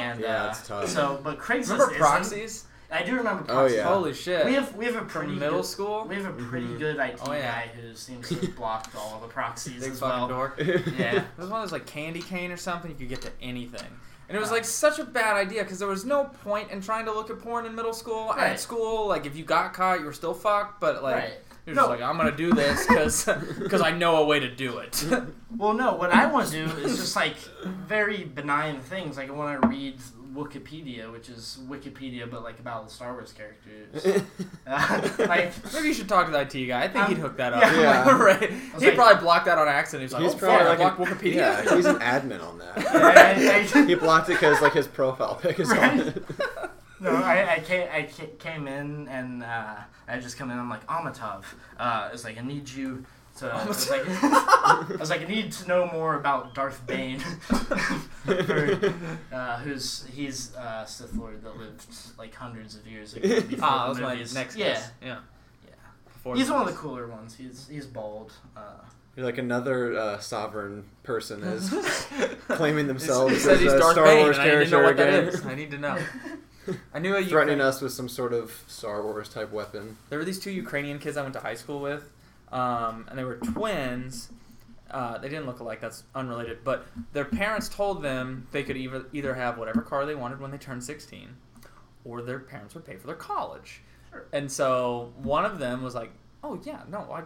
And Yeah, uh, it's tough. So, but Craigslist Remember proxies I do remember Proxies. Oh, proxies. yeah. holy shit We have we have a pretty from middle good, school We have a pretty Mhm. good IT Oh, yeah. guy who seems to have blocked all the proxies big as fucking well. dork Yeah. It was one of those like candy cane or something. You could get to anything, and it was Ah. like such a bad idea because there was no point in trying to look at porn in middle school. Right. At school, like if you got caught, you were still fucked. But like right. You're No. just like, I'm gonna do this because I know a way to do it. Well, no. What I want to do is just like very benign things. Like I want to read Wikipedia, which is Wikipedia, but like about the Star Wars characters. Uh, like Maybe you should talk to the IT guy. I think Um, he'd hook that up. yeah. Yeah. right. He'd like- probably blocked that on accident. He's like, He's oh, probably fuck, I blocked an- Wikipedia. Yeah, he's an admin on that. I, I, he blocked it because like his profile pic is on it. No, I, I came I came in and uh, I just come in. I'm like Amatov. Uh, it's like I need you to. I was like, I was like I need to know more about Darth Bane, For, uh, who's he's uh, Sith Lord that lived like hundreds of years ago before Ah, that the was my next yeah, guess. Yeah. yeah. Before He's one of the cooler ones. He's he's bald. Uh, You're like another uh, sovereign person is claiming themselves He as he's a Darth Star Bane, Wars and I need to know character what again, is. I need to know. I knew a threatening Ukraine- us with some sort of Star Wars type weapon. There were these two Ukrainian kids I went to high school with, um, and they were twins. Uh, they didn't look alike. That's unrelated. But their parents told them they could either either have whatever car they wanted when they turned sixteen, or their parents would pay for their college. Sure. And so one of them was like, "Oh yeah, no, I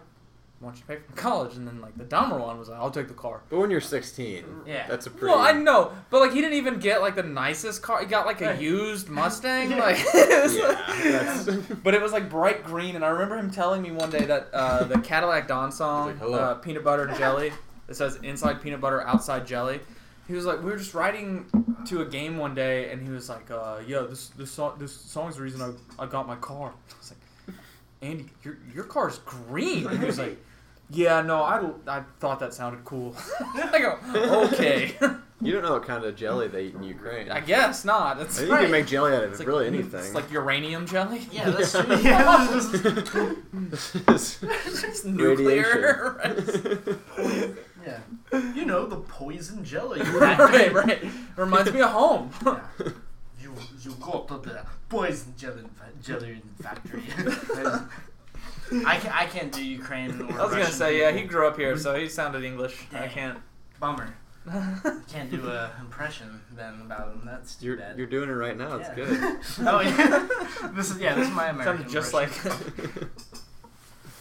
want you to pay for my college." And then like the dumber one was like, "I'll take the car." But when you're 16, Yeah. that's a pretty. Well, I know, but like he didn't even get like the nicest car. He got like a used Mustang. Yeah. Like, Yeah, like- that's- but it was like bright green, and I remember him telling me one day that uh, the Cadillac Don song, like, "Hello." uh, peanut butter and jelly, it says inside peanut butter, outside jelly. He was like, we were just riding to a game one day, and he was like, uh, "Yeah, this this song this song's the reason I, I got my car." I was like, "Andy, your your car's green." And he was like, "Yeah, no, I, I thought that sounded cool." I go, "Okay, you don't know what kind of jelly they eat in Ukraine. I guess not." It's, I think you Right. can make jelly out of it's like, really mm, anything. It's like uranium jelly. yeah, that's true. Yeah, this is- nuclear. Radiation. yeah. You know the poison jelly. right, right. Reminds me of home. Yeah. You you go to the poison jelly jelly factory. I can I can't do Ukraine or I was gonna Russian say, yeah, he grew up here, so he sounded English. I can't. bummer. I can't do a impression then about him. That's too You're, bad. you're doing it right now. It's Yeah. good. oh yeah. this is yeah. This is my American. Sounded just like.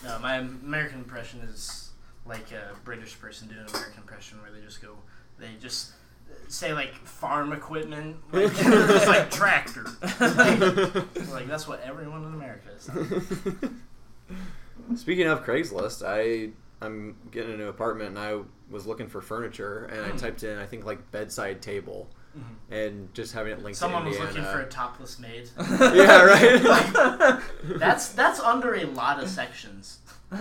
No, my American impression is like a British person doing an American impression, where they just go, they just say like farm equipment, like, just like tractor. like that's what everyone in America is. Speaking of Craigslist, I I'm getting a new apartment and I was looking for furniture and I Hmm. typed in I think like bedside table Mhm. and just having it linked Someone was looking for a topless maid. yeah, right. That's that's under a lot of sections.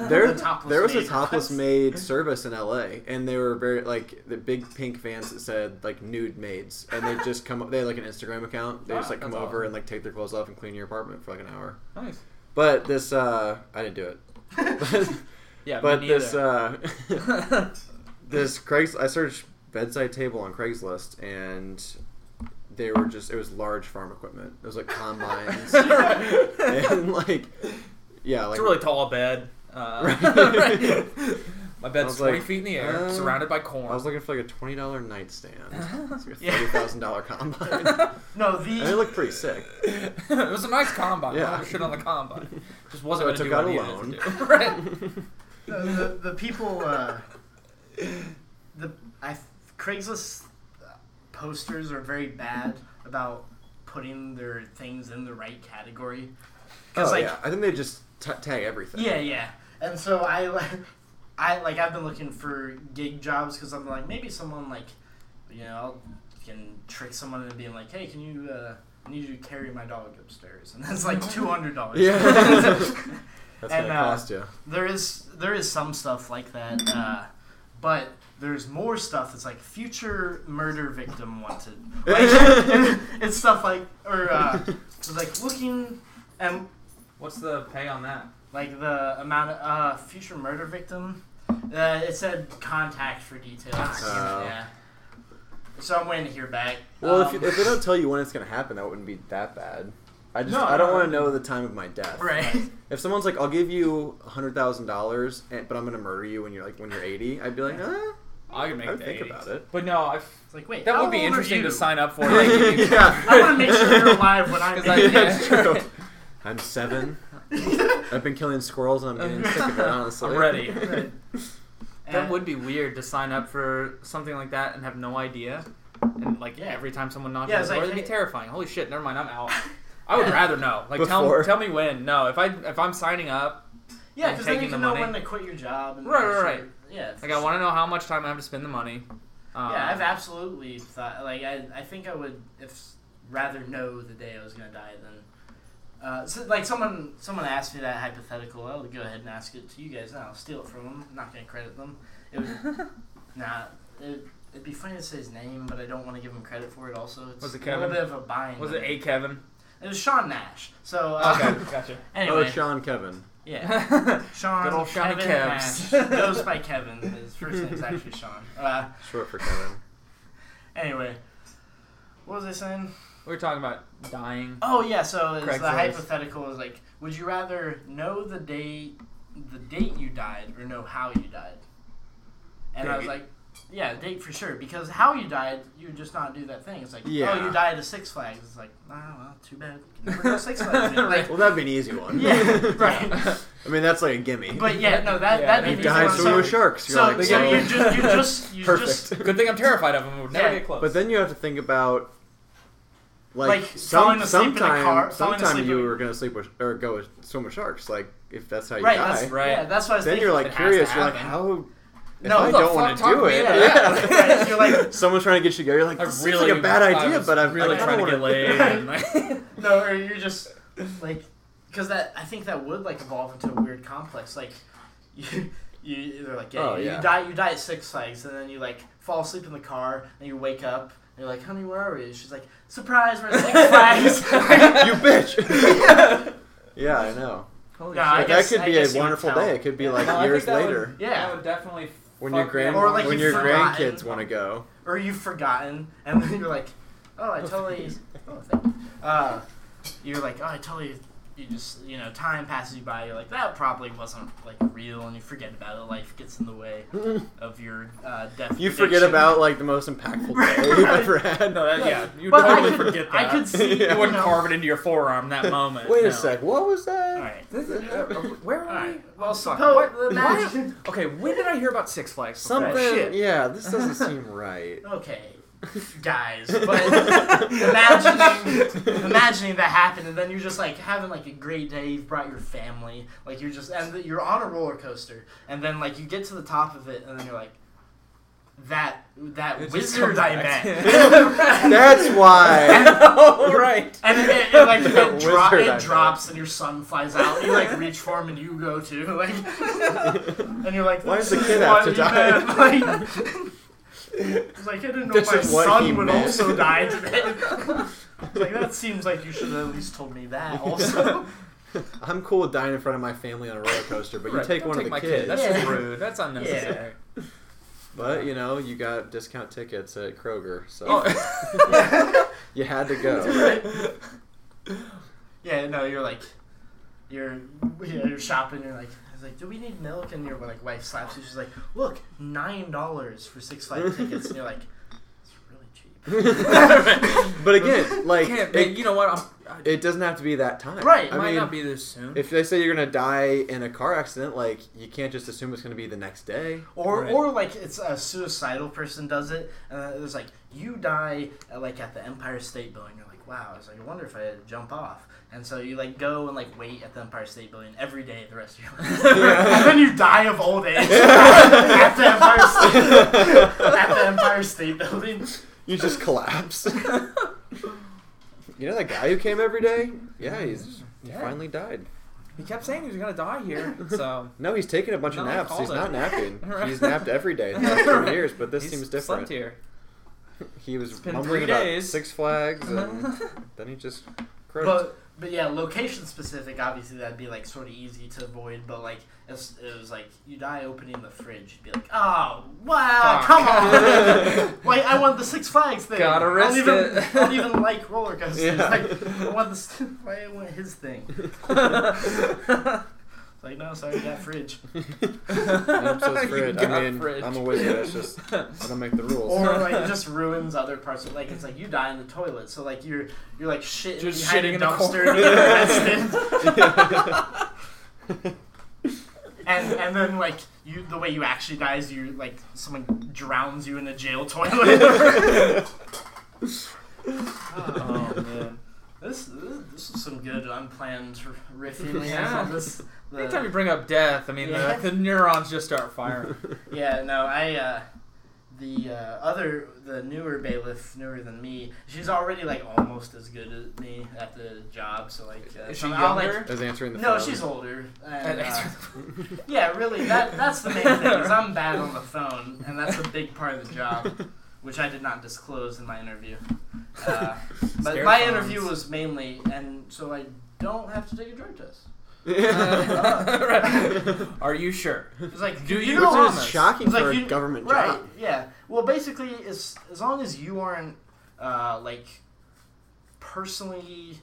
There, The topless there was a topless ones. maid service in LA, and they were very like the big pink vans that said like nude maids, and they just come. Up they had like an Instagram account. They just Ah, like come that's over and like take their clothes off and clean your apartment for like an hour. nice. But this, uh, I didn't do it. But, Yeah, but me this, uh, this Craigslist. I searched bedside table on Craigslist, and they were just it was large farm equipment. It was like combines and like yeah, like it's a really tall bed. Uh, Right. My bed's was 20 like, feet in the air, uh, surrounded by corn. I was looking for like a twenty dollar nightstand. It's like a Yeah. thirty thousand dollar combine. No, and it the looked pretty sick. it was a nice combine. Yeah. Yeah. shit on the combine. Just wasn't So I gonna took do out what a I needed loan. to do. right. the, the, the people uh, the I Craigslist posters are very bad about putting their things in the right category. Oh like yeah, I think they just t- tag everything. yeah, yeah. And so I like I like I've been looking for gig jobs because I'm like maybe someone like you know can trick someone into being like hey can you uh, I need you to carry my dog upstairs and that's like two hundred dollars. Yeah. That's And, gonna uh, cost you. there is there is some stuff like that, uh, but there's more stuff that's like future murder victim wanted. Like, it's stuff like or uh, like looking and What's the pay on that? Like the amount of uh, future murder victim. Uh, it said contact for details. Oh. yeah. So I'm waiting to hear back. Well, Um, if, if they don't tell you when it's gonna happen, that wouldn't be that bad. I just No, I don't no. want to know the time of my death. right. If someone's like, "I'll give you hundred thousand dollars, but I'm gonna murder you when you're like when you're 80," I'd be like, Yeah. "Huh?" I can make I would think 80s. about it. But no, I It's like wait, that would be interesting to sign up for. Like, yeah, I want to make sure you're alive when I'm. I- dead. that's true. I'm seven. I've been killing squirrels and I'm getting sick of it. Honestly, I'm ready. Right. That would be weird to sign up for something like that and have no idea. And like Yeah. every time someone knocks Yeah, on the door, like, it'd be hey- terrifying. Holy shit! Never mind, I'm out. I would rather know. Like tell Before. tell me when. No, if I if I'm signing up, Yeah, because then you taking can the know money. when to quit your job. And Right, make right, sure- right. Yeah. like I want to know how much time I have to spend the money. Um, Yeah, I've absolutely thought like I, I think I would if rather know the day I was gonna die than uh, so, like someone someone asked me that hypothetical. I'll go ahead and ask it to you guys now. I'll steal it from them. I'm not gonna credit them. It would nah. It, it'd be funny to say his name, but I don't want to give him credit for it. Also, it's Was it a little bit of a bind. Was it a Kevin? It was Sean Nash. So uh, Okay, gotcha. anyway, Oh, Sean Kevin. yeah. Sean Good old Sean Kevin Kevs. Nash goes by Kevin. His first name's actually Sean. Uh, Short for Kevin. anyway, what was I saying? We were talking about dying. Oh yeah, so it's the Craigslist. hypothetical is like, would you rather know the date, the date you died, or know how you died? And I was like, yeah, date for sure, because how you died, you would just not do that thing. It's like, oh, Yeah. oh, you died at Six Flags. It's like, oh well, too bad. Never go Six Flags. again. Like, Well, that'd be an easy one. yeah, right. I mean, that's like a gimme. But yeah, no, that Yeah, that'd they be you an easy died one. swimming So, sharks. You're so, like, so "Oh." you just, you just, you Perfect. just, Good thing I'm terrified of them. We would never Yeah. get close. But then you have to think about like, Like, falling some asleep in a sometime car- sometime you in- were gonna sleep with or go with swim with sharks. Like if that's how you right, die, that's, Right. yeah, that's what I was then thinking. you're like It curious. You're like, how? No, I don't want to do it. into that? Yeah. You're like- someone's trying to get you go. You're like, I this really, seems like a bad idea, but I'm really I trying to kinda get wanna- laid. and, like- no, or you're just like, because that I think that would like evolve into a weird complex. Like, you, you they're like, yeah, Oh, you, yeah. die, you die at Six Flags, and then you like fall asleep in the car, and you wake up, and you're like, honey, where are we? She's like, surprise, we're at Six Flags. you bitch. yeah, I know. Holy Nah, I But shit. guess- that could I be guess a you would wonderful tell. day. It could be Yeah. like No, I think years that would- later Yeah. That would definitely. when fuck your me grand. Or, like, when you've your forgotten. grandkids want to go. or you've forgotten, and then you're like, oh, I totally, oh, thank you. Uh, you're like, oh, I totally, you just, you know, time passes you by. You're like, that probably wasn't like real, and you forget about it. Life gets in the way of your uh, death. You forget prediction. about like the most impactful day you've ever had. No, that, yeah, you But I totally could- forget that. I could see, Yeah. You you wouldn't know- carve it into your forearm that moment. Wait no. a sec. What was that? All right. This is- uh, Where All are right. we? Well, Fuck. suppose What- Okay, when did I hear about Six Flags? Something. Shit. Yeah, this doesn't seem right. Okay, guys, but imagining imagining that happened, and then you're just like having like a great day. You've brought your family, like you're just and you're on a roller coaster, and then like you get to the top of it, and then you're like. That that It wizard comes I met. That's why. right? And it, it, it, like That it, dro- it drops and your son flies out. You like reach for him and you go too. Like, and you're like, Why is the kid have what to you die?" meant." Like, it's like I didn't know This my is what he son would meant. also die today. It's like that seems like you should have at least told me that also. I'm cool with dying in front of my family on a roller coaster, but you Right, take don't one take of the my kids. kid. That's Yeah. rude. That's unnecessary. But you know, you got discount tickets at Kroger, so Oh. you had to go. yeah, no, you're like, you're yeah, you're shopping. You're like, I was like, do we need milk? And your like wife slaps you. She's like, look, nine dollars for Six Flags tickets. And you're like, it's really cheap. but again, like it, man, you know what? I'm, I, it doesn't have to be that time. Right, it I might mean, not be this soon. if they say you're gonna die in a car accident, like you can't just assume it's gonna be the next day. Or, Right. or like it's a suicidal person does it, and uh, it's like you die uh, like at the Empire State Building. You're like, wow. It's like I wonder if I jump off. And so you like go and like wait at the Empire State Building every day the rest of your life, and then you die of old age at the Empire State at the Empire State Building. You just collapse. you know that guy who came every day? Yeah, he's he Yeah. finally died. he kept saying he was gonna die here, so No, he's taking a bunch of No, I naps. He's it. not napping. Right. He's napped every day the last Right. years, but this he's seems slept different. here. He was mumbling about days. Six Flags, and then he just Correct. But but yeah, location specific. Obviously, that'd be like sort of easy to avoid. But like, it's, it was like you die opening the fridge. You'd be like, oh wow, Fuck. come on! like I want the Six Flags thing. Gotta I don't risk even, it. I don't even like roller coasters. Yeah. Like, I want this. Why I want his thing? It's like no, sorry, you got fridge. I'm so You afraid. got I mean, fridge. I'm a wizard. It's just I don't make the rules. Or like it just ruins other parts of like it's like you die in the toilet, so like you're you're like shitting Just behind shitting a in the dumpster and you get arrested. And and then like you the way you actually die is you like someone drowns you in a jail toilet. oh man. This, this this is some good unplanned riffing. Yeah. on This, the- Anytime you bring up death, I mean Yeah. the, the neurons just start firing. Yeah, no, I uh the uh, other the newer bailiff, newer than me, she's already like almost as good as me at the job. So like, uh, Is so she I'll, younger? Like, As answering the no, phone. she's older. And, And uh, yeah, really, that that's the main thing. Is I'm bad on the phone, and that's a big part of the job, which I did not disclose in my interview. Uh, but my phones. interview was mainly, and so I don't have to take a drug test. Are you sure? It's like, Do you you know, Which promise? is shocking It's like for a you- government right? job. Yeah. Well, basically, as as long as you aren't uh, like personally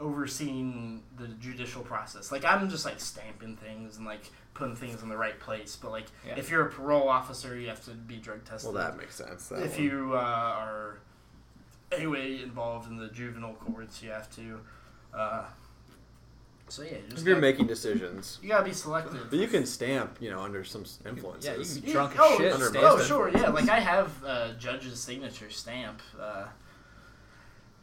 overseeing the judicial process, like I'm just like stamping things and like putting things in the right place. But like, Yeah. if you're a parole officer, you have to be drug tested. Well, that makes sense. That if one. you uh, are anyway involved in the juvenile courts, you have to. Uh, so yeah, you just if you're gotta- making decisions, you gotta be selective. but you can stamp, you know, under some s- influences. Yeah, you can be Yeah, drunk as oh, shit. under and Oh, sure, yeah. Like I have a judge's signature stamp uh,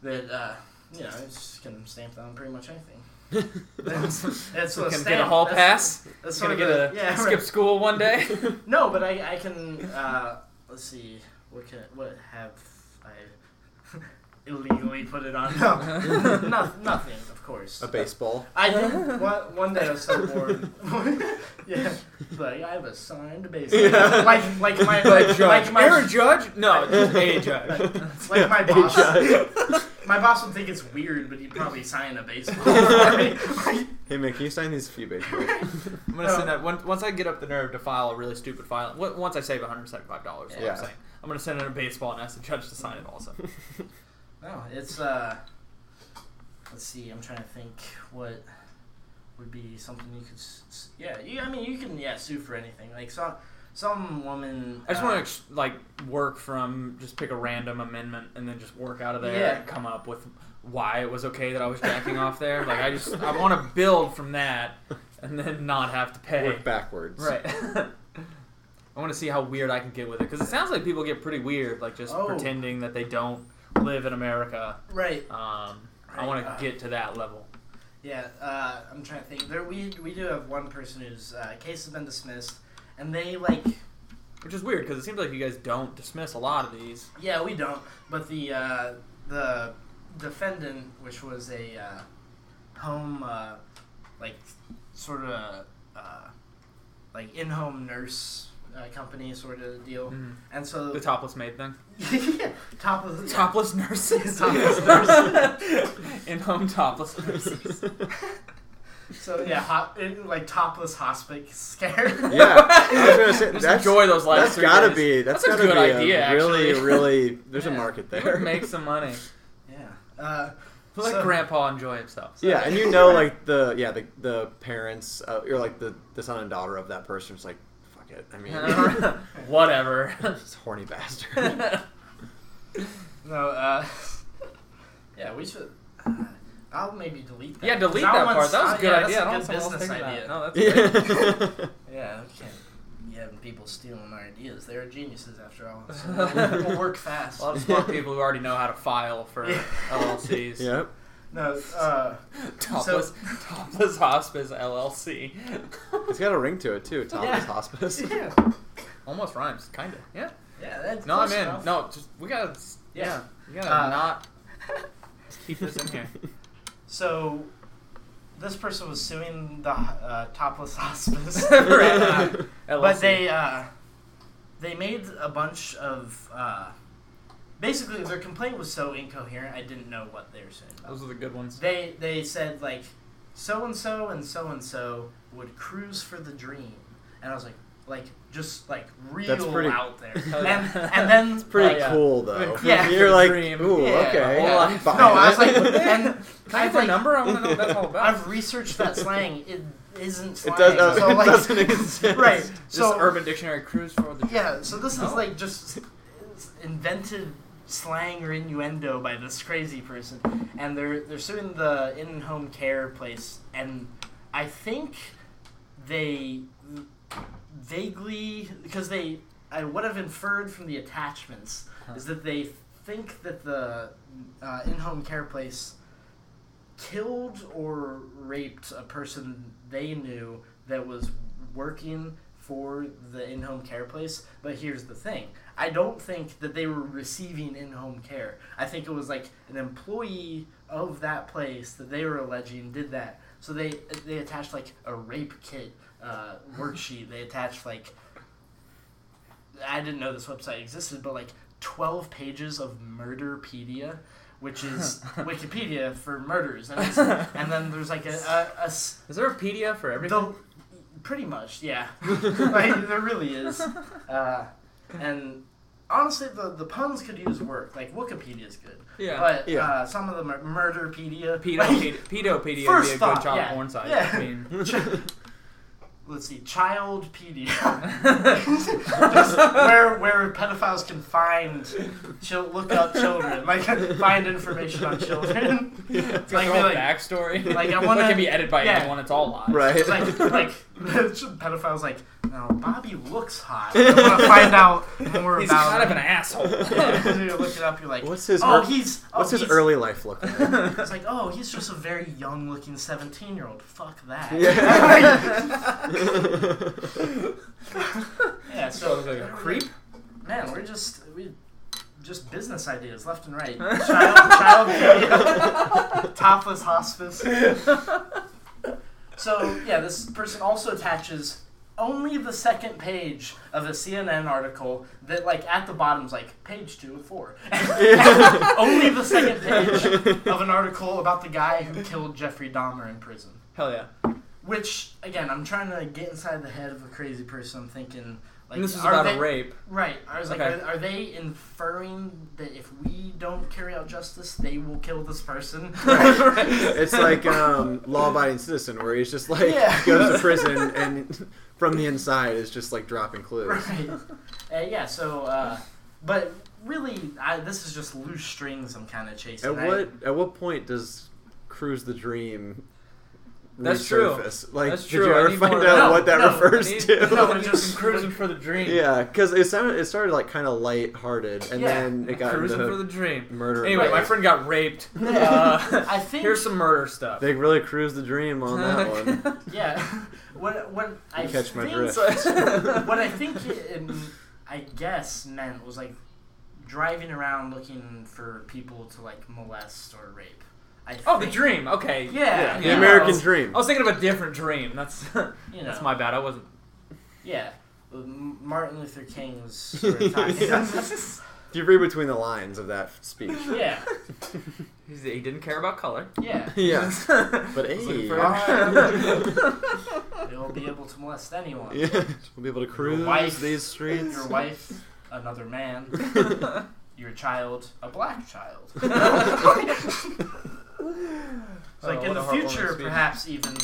that uh, you know, I just can stamp on pretty much anything. That's, that's what Can get a hall that's- pass. That's Gonna get of a yeah, skip right. school one day. No, but I, I can. Uh, let's see. What can what have I illegally put it on? No, no nothing. Of course. A baseball. I did one, one day I was so bored. yeah, like I have a signed baseball. Yeah. Like like my Like like, my Aaron Judge? No, just a judge. like my A boss. Judge. My boss would think it's weird, but he'd probably sign a baseball for me. Hey man, can you sign these few baseballs? I'm gonna send that once, once I get up the nerve to file a really stupid file. w- Once I save 175 dollars, Yeah. I'm saying I'm gonna send in a baseball and ask the judge to sign it also. No, it's uh. Let's see. I'm trying to think what would be something you could. s- s- Yeah, you, I mean, you can yeah sue for anything. Like some some woman. I just uh, want to like work from just pick a random amendment and then just work out of there Yeah. and come up with why it was okay that I was jacking off there. Like I just I want to build from that and then not have to pay. Work backwards. Right. I want to see how weird I can get with it because it sounds like people get pretty weird, like just Oh. pretending that they don't live in America. Right. Um, I want to uh, get to that level. Yeah. Uh, I'm trying to think. There we we do have one person whose uh, case has been dismissed, and they like. Which is weird because it seems like you guys don't dismiss a lot of these. Yeah, we don't. But the uh, the defendant, which was a uh, home, uh, like sort of uh, like in-home nurse uh, company sort of deal, and so The topless maid thing. yeah, top of Topless nurses. Topless nurses. In home topless nurses. So yeah, hot, it, like topless hospice scare. Yeah, I was gonna say Just that's enjoy those last that's three gotta days. be that's, That's a gotta good be idea, A really, actually. really, there's a market there. would make some money. yeah. Uh, Let So- Grandpa enjoy himself. Yeah, and you know, like the yeah the the parents, uh, or like the the son and daughter of that person is like, fuck it. I mean, Whatever. this horny bastard. no. Uh, yeah, we should. Uh, I'll maybe delete that. yeah, delete 'Cause I that want part. That was s- a good yeah, idea. I That's a want good someone else business thinking that. idea. No, that's great. yeah. Yeah, we can't having people stealing our ideas. They're geniuses after all. So we'll, we'll work fast. A lot of smart people who already know how to file for LLCs. Yep. No, uh, Topless, topless Hospice LLC. It's got a ring to it too. Topless Yeah. hospice. yeah, Almost rhymes, kind of. Yeah. yeah, that's No, I'm in. enough. No, just we gotta. Yeah, Yeah. you gotta Uh, not keep this in here. So, this person was suing the uh, topless hospice, Right. Uh, but they uh, they made a bunch of uh, basically their complaint was so incoherent. I didn't know what they were saying. About. Those are the good ones. They they said like so and so and so and so would cruise for the dream, and I was like like just like real That's pretty- out there, Oh, and and then It's pretty yeah. cool though. Yeah. You're like, Dream. ooh, Yeah. okay. Yeah. I'm fine no, I was like, and Can I I've have the like number? I want to know what that's all about. I've researched that slang. It isn't slang. it does, uh, so it like, doesn't exist. right. Just So Urban Dictionary cruise for the. Yeah, so this is Oh. like just invented slang or innuendo by this crazy person, and they're they're suing the in-home care place, and I think they vaguely because they I what I've inferred from the attachments Huh. is that they think that the uh, in-home care place killed or raped a person they knew that was working for the in-home care place but here's the thing. I don't think that they were receiving in-home care. I think it was like an employee of that place that they were alleging did that. So they they attached like a rape kit uh, worksheet they attached like i didn't know this website existed but like 12 pages of murderpedia which is wikipedia for murders and, and then there's like a Is there a PDF for everything? the, pretty much, yeah. like, there really is. Uh, and honestly, the, the puns could use work. Like, Wikipedia is good. yeah. But Yeah. Uh, some of them are Murderpedia. Pedopedia, pedopedia would be a good thought, child yeah. porn site. Yeah. I mean, let's see, Childpedia. Just where, where pedophiles can find, chil- look up children. Like, find information on children. it's Like, like, a whole like- backstory. like, I wanna- can be edited by yeah. anyone. It's all lies. Right. It's like, like pedophiles like, no, Bobby looks hot. I want to find out more He's about kind of an asshole. Yeah, you look it up. You're like, What's his oh, ear- he's oh, What's his he's, early life look like? It's like, oh, he's just a very young-looking seventeen-year-old. Fuck that. yeah. So I So look like a creep. man, we're just we just business ideas left and right. Child, child video, topless hospice. So yeah, this person also attaches only the second page of a CNN article that like at the bottom's like page two of four. only the second page of an article about the guy who killed Jeffrey Dahmer in prison. Hell yeah. Which again, I'm trying to get inside the head of a crazy person. I'm thinking like and this is about they, a rape. Right. I was like, Okay. are, are they inferring that if we don't carry out justice, they will kill this person? it's like um, law-abiding citizen, where he's just like Yeah. goes to prison and from the inside is just like dropping clues. right. Uh, yeah. So, uh, but really, I, this is just loose strings I'm kind of chasing. At I- what at what point does Cruise the Dream That's true. resurface? Like, That's did true. you I ever find out No, what that no, refers need- to? No, I'm just just- cruising for the dream. yeah, because it sounded it started like kind of light-hearted, and Yeah. then it got cruising into for the dream. murder. Anyway, and my friend got raped. Uh, I think here's some murder stuff. They really cruised the dream on that one. Yeah. What what I You catch my think, drift. what I think it, it, I guess meant was like driving around looking for people to like molest or rape. I oh, the think- dream. Okay. Yeah, Yeah, the yeah. American I was, Dream. I was thinking of a different dream. That's You know. that's my bad. I wasn't. Yeah. M- Martin Luther King's sort of time. If you read between the lines of that speech. yeah. He's- He didn't care about color. Yeah. Yeah. But was hey, looking for- They will be able to molest anyone. yeah, we'll be able to cruise wife- these streets. Your wife, another man. Your child, a black child. It's like Oh, in the future, perhaps even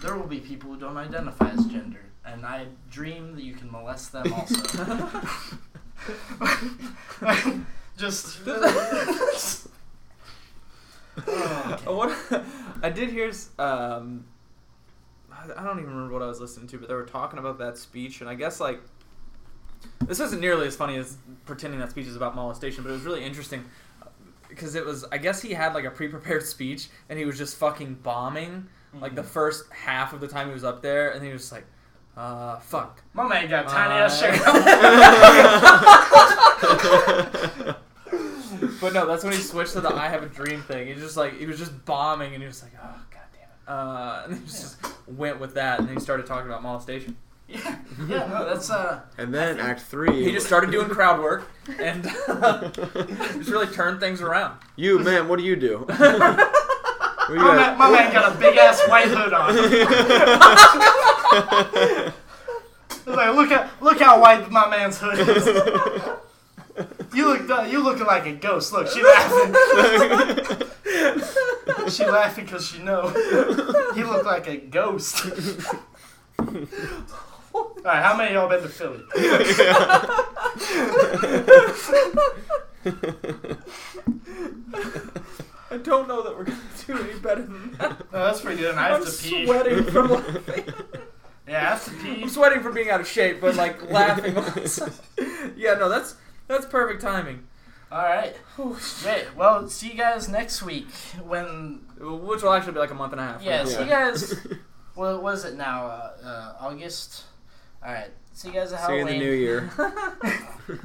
there will be people who don't identify as gender, and I dream that you can molest them also. Just. Oh, okay. What I did hear, um, I don't even remember what I was listening to, but they were talking about that speech, and I guess like this isn't nearly as funny as pretending that speech is about molestation, but it was really interesting because it was. I guess he had like a pre-prepared speech, and he was just fucking bombing like the first half of the time he was up there, and he was like, uh, fuck. My man got tiny Uh, ass shirt. But no, that's when he switched to the "I have a dream" thing. He just like he was just bombing, and he was like, "Oh god damn it!" Uh, and he just went with that, and then he started talking about molestation. Yeah, yeah, no, that's uh. And then Act Three. He just started doing crowd work and just really turned things around. You man, what do you do? What do you My got? man, my man got a big ass white hood on. It's like, look at look how white my man's hood is. You look uh, you looking like a ghost. Look, she laughing. she laughing because she know you look like a ghost. All right, how many of y'all been to Philly? I don't know that we're gonna do any better than that. No, that's pretty good. And I have I'm to pee. sweating from laughing. Yeah, I have to pee. I'm sweating from being out of shape, but like laughing. also. yeah, no, that's that's perfect timing. All right. Great. Well, see you guys next week when. Which will actually be like a month and a half. Yeah, see you Yeah. guys. What was it now? Uh, uh, August. All right. See you guys at See you in the new year.